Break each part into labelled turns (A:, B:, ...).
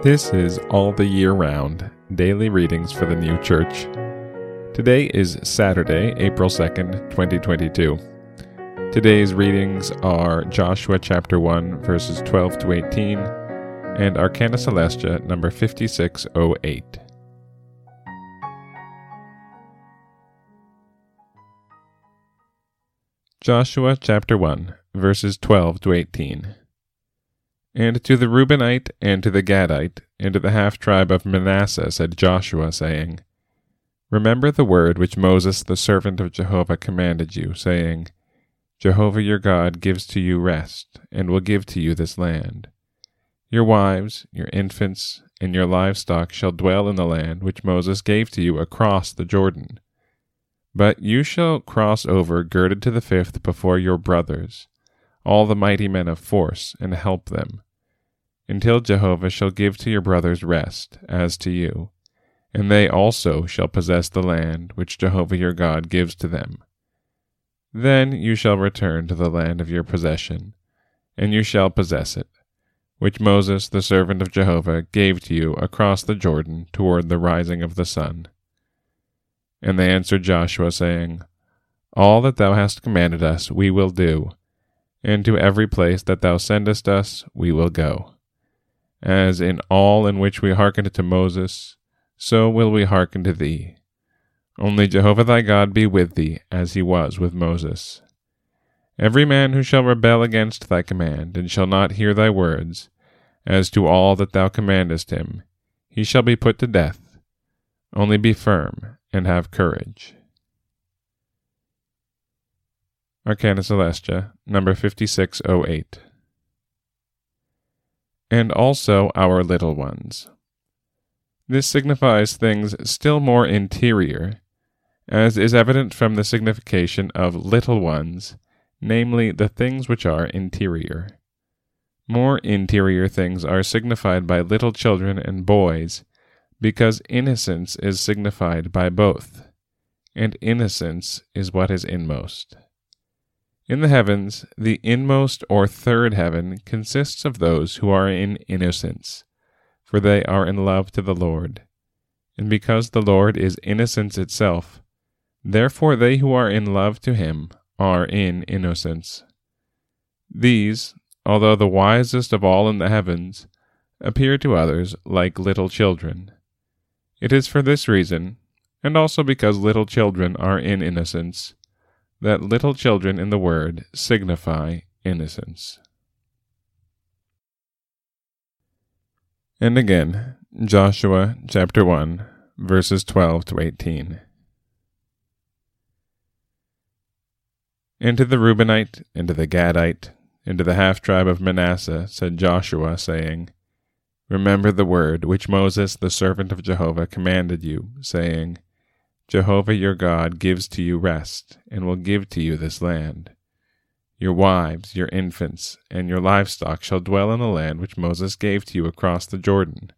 A: This is All the Year Round Daily Readings for the New Church. Today is Saturday, April 2nd, 2022. Today's readings are Joshua chapter 1, verses 12 to 18, and Arcana Coelestia number 5608. Joshua chapter 1, verses 12 to 18. And to the Reubenite, and to the Gadite, and to the half tribe of Manasseh said Joshua, saying, Remember the word which Moses the servant of Jehovah commanded you, saying, Jehovah your God gives to you rest, and will give to you this land. Your wives, your infants, and your livestock shall dwell in the land which Moses gave to you across the Jordan. But you shall cross over girded to the fifth before your brothers, all the mighty men of force, and help them, until Jehovah shall give to your brothers rest, as to you, and they also shall possess the land which Jehovah your God gives to them. Then you shall return to the land of your possession, and you shall possess it, which Moses the servant of Jehovah gave to you across the Jordan toward the rising of the sun. And they answered Joshua, saying, All that thou hast commanded us we will do, and to every place that thou sendest us we will go. As in all in which we hearkened to Moses, so will we hearken to thee. Only Jehovah thy God be with thee, as he was with Moses. Every man who shall rebel against thy command, and shall not hear thy words, as to all that thou commandest him, he shall be put to death. Only be firm, and have courage. Arcana Coelestia, number 5608. And also our little ones. This signifies things still more interior, as is evident from the signification of little ones, namely the things which are interior. More interior things are signified by little children and boys because innocence is signified by both, and innocence is what is inmost. In the heavens, the inmost or third heaven consists of those who are in innocence, for they are in love to the Lord. And because the Lord is innocence itself, therefore they who are in love to him are in innocence. These, although the wisest of all in the heavens, appear to others like little children. It is for this reason, and also because little children are in innocence, that little children in the word signify innocence. And again, Joshua chapter 1, verses 12 to 18. And to the Reubenite, and to the Gadite, and to the half tribe of Manasseh said Joshua, saying, Remember the word which Moses the servant of Jehovah commanded you, saying, Jehovah your God gives to you rest, and will give to you this land. Your wives, your infants, and your livestock shall dwell in the land which Moses gave to you across the Jordan.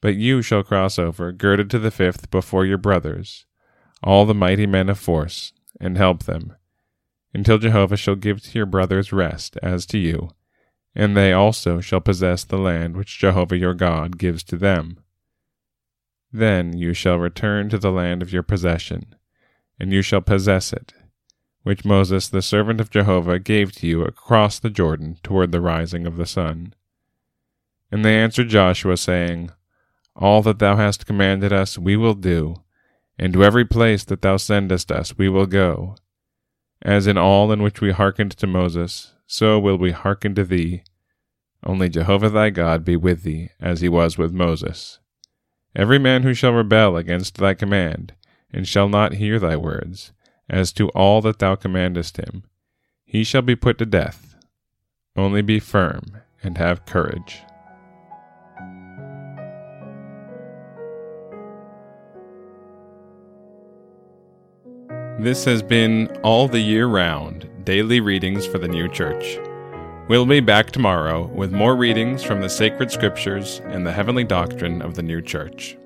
A: But you shall cross over, girded to the fifth, before your brothers, all the mighty men of force, and help them, until Jehovah shall give to your brothers rest, as to you, and they also shall possess the land which Jehovah your God gives to them. Then you shall return to the land of your possession, and you shall possess it, which Moses the servant of Jehovah gave to you across the Jordan toward the rising of the sun. And they answered Joshua, saying, All that thou hast commanded us we will do, and to every place that thou sendest us we will go. As in all in which we hearkened to Moses, so will we hearken to thee. Only Jehovah thy God be with thee, as he was with Moses. Every man who shall rebel against thy command, and shall not hear thy words, as to all that thou commandest him, he shall be put to death. Only be firm and have courage. This has been All the Year Round Daily Readings for the New Church. We'll be back tomorrow with more readings from the sacred scriptures and the heavenly doctrine of the new church.